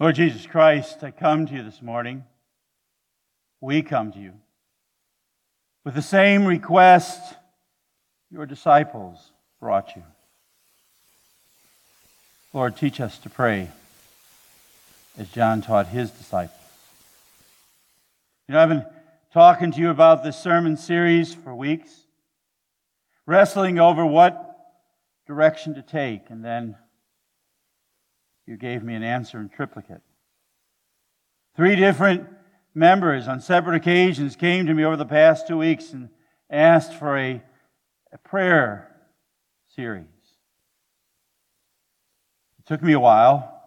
Lord Jesus Christ, I come to you this morning. We come to you with the same request your disciples brought you. Lord, teach us to pray as John taught his disciples. You know, I've been talking to you about this sermon series for weeks, wrestling over what direction to take, and then you gave me an answer in triplicate. Three different members on separate occasions came to me over the past two weeks and asked for a, a prayer series. It took me a while.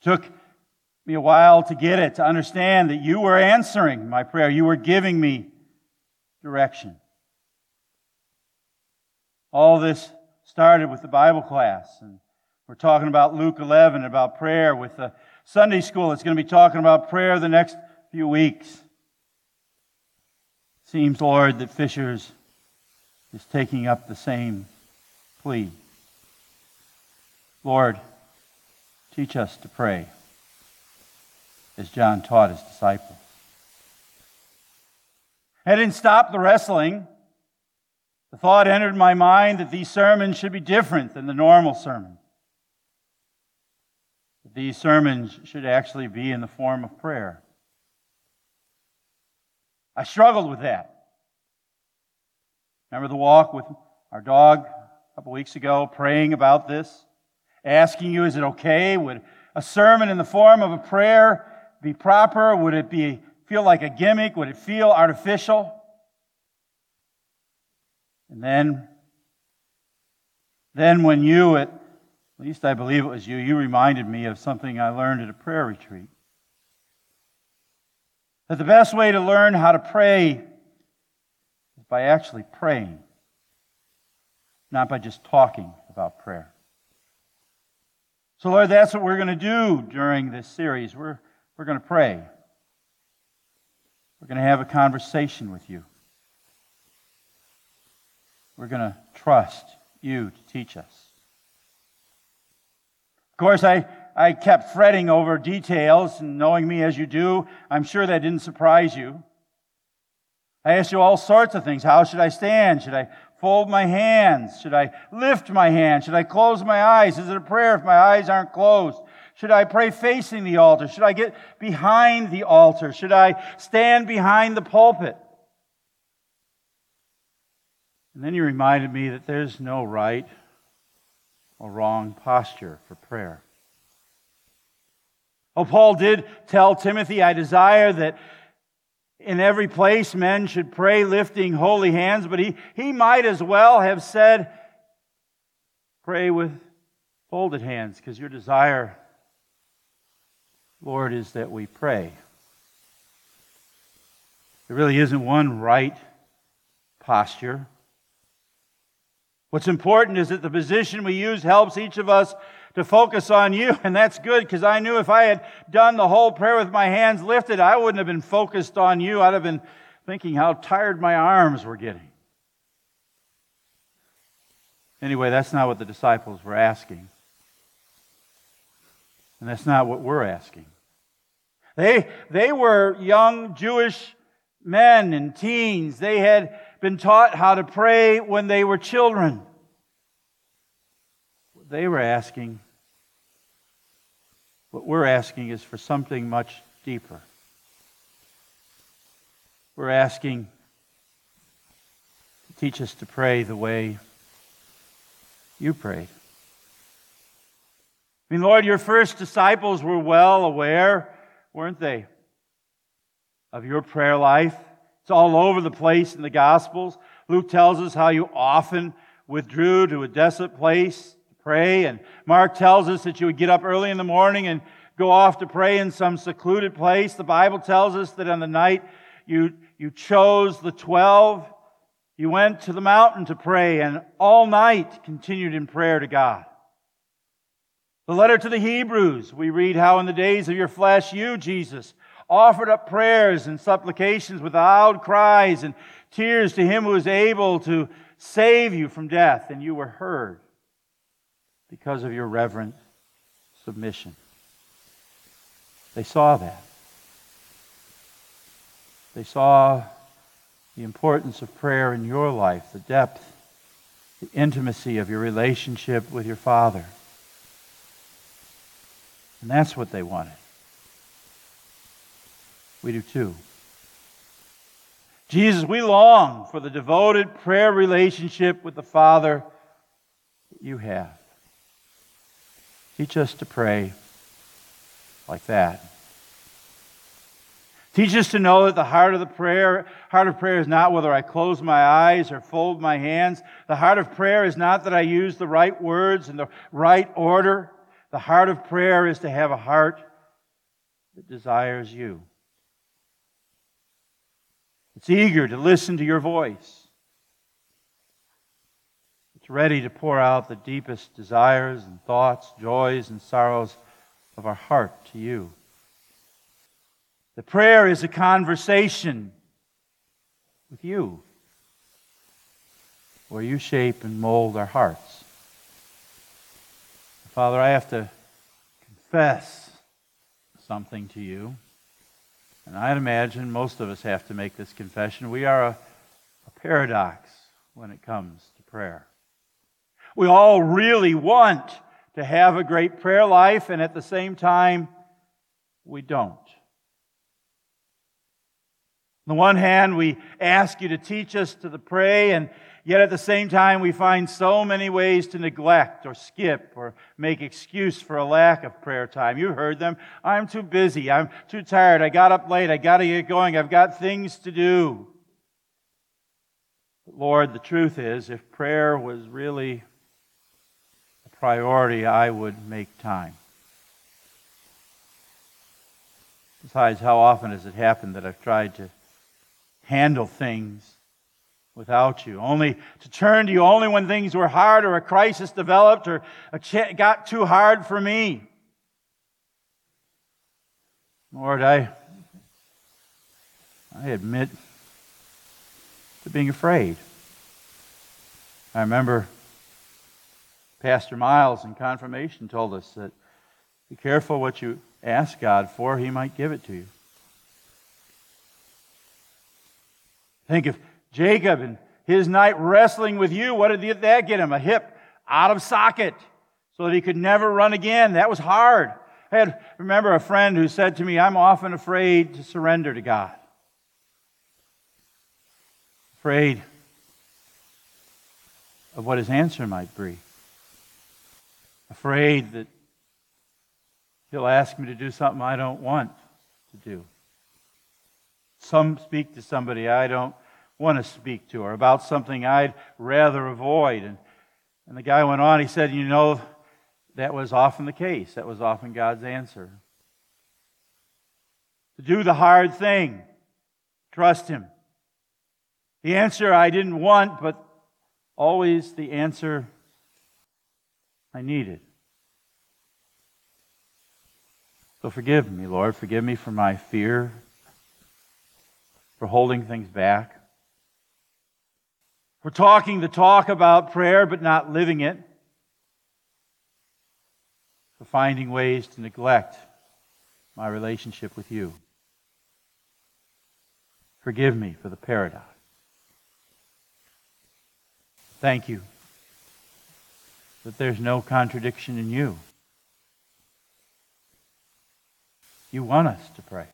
It took me a while to get it, to understand that you were answering my prayer. You were giving me direction. All this started with the Bible class, and we're talking about Luke 11, about prayer with the Sunday school. It's going to be talking about prayer the next few weeks. Seems, Lord, that Fishers is taking up the same plea. Lord, teach us to pray as John taught his disciples. I didn't stop the wrestling. The thought entered my mind that these sermons should be different than the normal sermon these sermons should actually be in the form of prayer. I struggled with that. Remember the walk with our dog a couple weeks ago, praying about this, asking you, is it okay? Would a sermon in the form of a prayer be proper? Would it be feel like a gimmick? Would it feel artificial? And then, then when you at at least I believe it was you, you reminded me of something I learned at a prayer retreat. That the best way to learn how to pray is by actually praying, not by just talking about prayer. So, Lord, that's what we're going to do during this series. We're, we're going to pray. We're going to have a conversation with you. We're going to trust you to teach us. Of course, I, I kept fretting over details, and knowing me as you do, I'm sure that didn't surprise you. I asked you all sorts of things. How should I stand? Should I fold my hands? Should I lift my hands? Should I close my eyes? Is it a prayer if my eyes aren't closed? Should I pray facing the altar? Should I get behind the altar? Should I stand behind the pulpit? And then you reminded me that there's no right a wrong posture for prayer. Oh, Paul did tell Timothy, I desire that in every place men should pray lifting holy hands, but he, he might as well have said, pray with folded hands, because your desire, Lord, is that we pray. There really isn't one right posture. What's important is that the position we use helps each of us to focus on you, and that's good because I knew if I had done the whole prayer with my hands lifted, I wouldn't have been focused on you. I'd have been thinking how tired my arms were getting. Anyway, that's not what the disciples were asking. And that's not what we're asking. They, they were young Jewish men and teens. They had been taught how to pray when they were children. What they were asking, what we're asking is for something much deeper. We're asking to teach us to pray the way you prayed. I mean, Lord, your first disciples were well aware, weren't they, of your prayer life it's all over the place in the Gospels. Luke tells us how you often withdrew to a desolate place to pray, and Mark tells us that you would get up early in the morning and go off to pray in some secluded place. The Bible tells us that on the night you, you chose the twelve, you went to the mountain to pray, and all night continued in prayer to God. The letter to the Hebrews, we read how in the days of your flesh, you, Jesus, offered up prayers and supplications with loud cries and tears to him who is able to save you from death, and you were heard because of your reverent submission. They saw that. They saw the importance of prayer in your life, the depth, the intimacy of your relationship with your Father. And that's what they wanted. We do too. Jesus, we long for the devoted prayer relationship with the Father that you have. Teach us to pray like that. Teach us to know that the heart of the prayer, heart of prayer is not whether I close my eyes or fold my hands. The heart of prayer is not that I use the right words in the right order. The heart of prayer is to have a heart that desires you. It's eager to listen to your voice. It's ready to pour out the deepest desires and thoughts, joys and sorrows of our heart to you. The prayer is a conversation with you where you shape and mold our hearts. Father, I have to confess something to you. And I'd imagine most of us have to make this confession. We are a, a paradox when it comes to prayer. We all really want to have a great prayer life, and at the same time, we don't. On the one hand, we ask you to teach us to the pray, and Yet at the same time, we find so many ways to neglect or skip or make excuse for a lack of prayer time. You heard them. I'm too busy. I'm too tired. I got up late. I got to get going. I've got things to do. But Lord, the truth is, if prayer was really a priority, I would make time. Besides, how often has it happened that I've tried to handle things without you. Only to turn to you only when things were hard or a crisis developed or ch- got too hard for me. Lord, I, I admit to being afraid. I remember Pastor Miles in confirmation told us that be careful what you ask God for, He might give it to you. Think if Jacob and his night wrestling with you, what did that get him? A hip out of socket so that he could never run again. That was hard. I had, remember a friend who said to me, I'm often afraid to surrender to God. Afraid of what his answer might be. Afraid that he'll ask me to do something I don't want to do. Some speak to somebody I don't want to speak to or about something I'd rather avoid. And, and the guy went on, he said, You know, that was often the case. That was often God's answer. To do the hard thing, trust Him. The answer I didn't want, but always the answer I needed. So forgive me, Lord. Forgive me for my fear, for holding things back. We're talking the talk about prayer, but not living it. For finding ways to neglect my relationship with you. Forgive me for the paradox. Thank you that there's no contradiction in you. You want us to pray.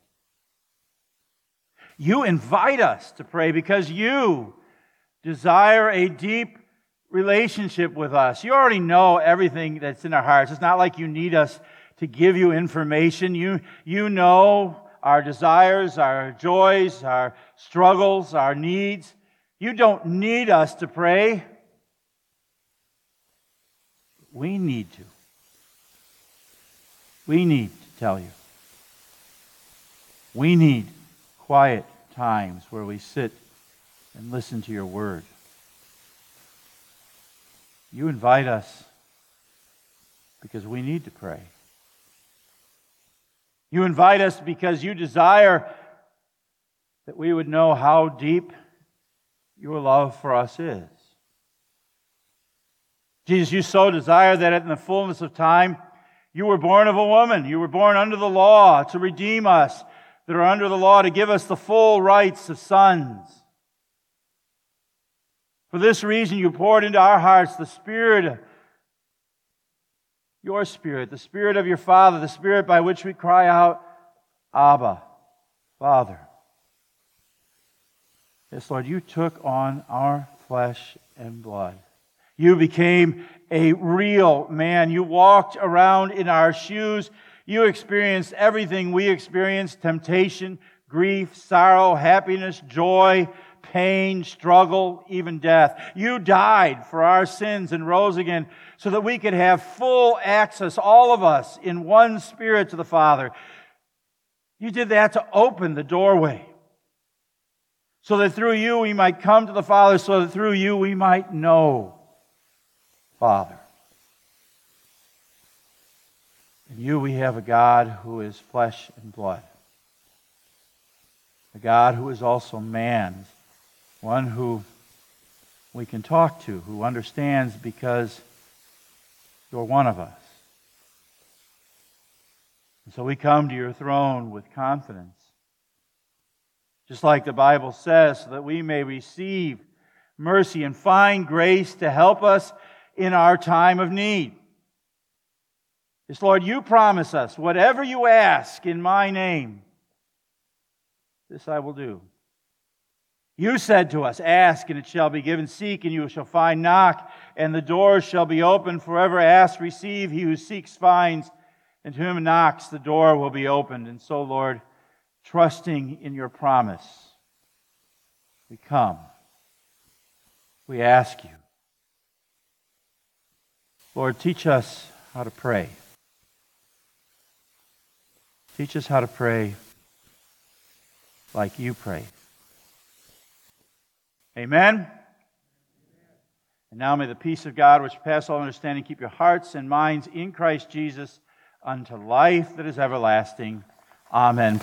You invite us to pray because you desire a deep relationship with us. You already know everything that's in our hearts. It's not like you need us to give you information. You, you know our desires, our joys, our struggles, our needs. You don't need us to pray. We need to. We need to tell you. We need quiet times where we sit and listen to your word. You invite us because we need to pray. You invite us because you desire that we would know how deep your love for us is. Jesus, you so desire that in the fullness of time, You were born of a woman. You were born under the law to redeem us that are under the law, to give us the full rights of sons. For this reason, you poured into our hearts the Spirit, your Spirit, the Spirit of your Father, the Spirit by which we cry out, Abba, Father. Yes, Lord, you took on our flesh and blood. You became a real man. You walked around in our shoes. You experienced everything we experienced temptation, grief, sorrow, happiness, joy, pain, struggle, even death. You died for our sins and rose again so that we could have full access, all of us, in one spirit to the Father. You did that to open the doorway so that through you we might come to the Father, so that through you we might know Father. In you we have a God who is flesh and blood, a God who is also man, one who we can talk to, who understands because you're one of us. And so we come to your throne with confidence. Just like the Bible says, so that we may receive mercy and find grace to help us in our time of need. Yes, Lord, you promise us, whatever you ask in my name, this I will do. You said to us, Ask and it shall be given, seek and you shall find, knock and the doors shall be opened. Forever ask, receive. He who seeks finds, and to whom knocks, the door will be opened. And so, Lord, trusting in your promise, we come. We ask you. Lord, teach us how to pray. Teach us how to pray like you pray. Amen. And now may the peace of God, which passes all understanding, keep your hearts and minds in Christ Jesus unto life that is everlasting. Amen.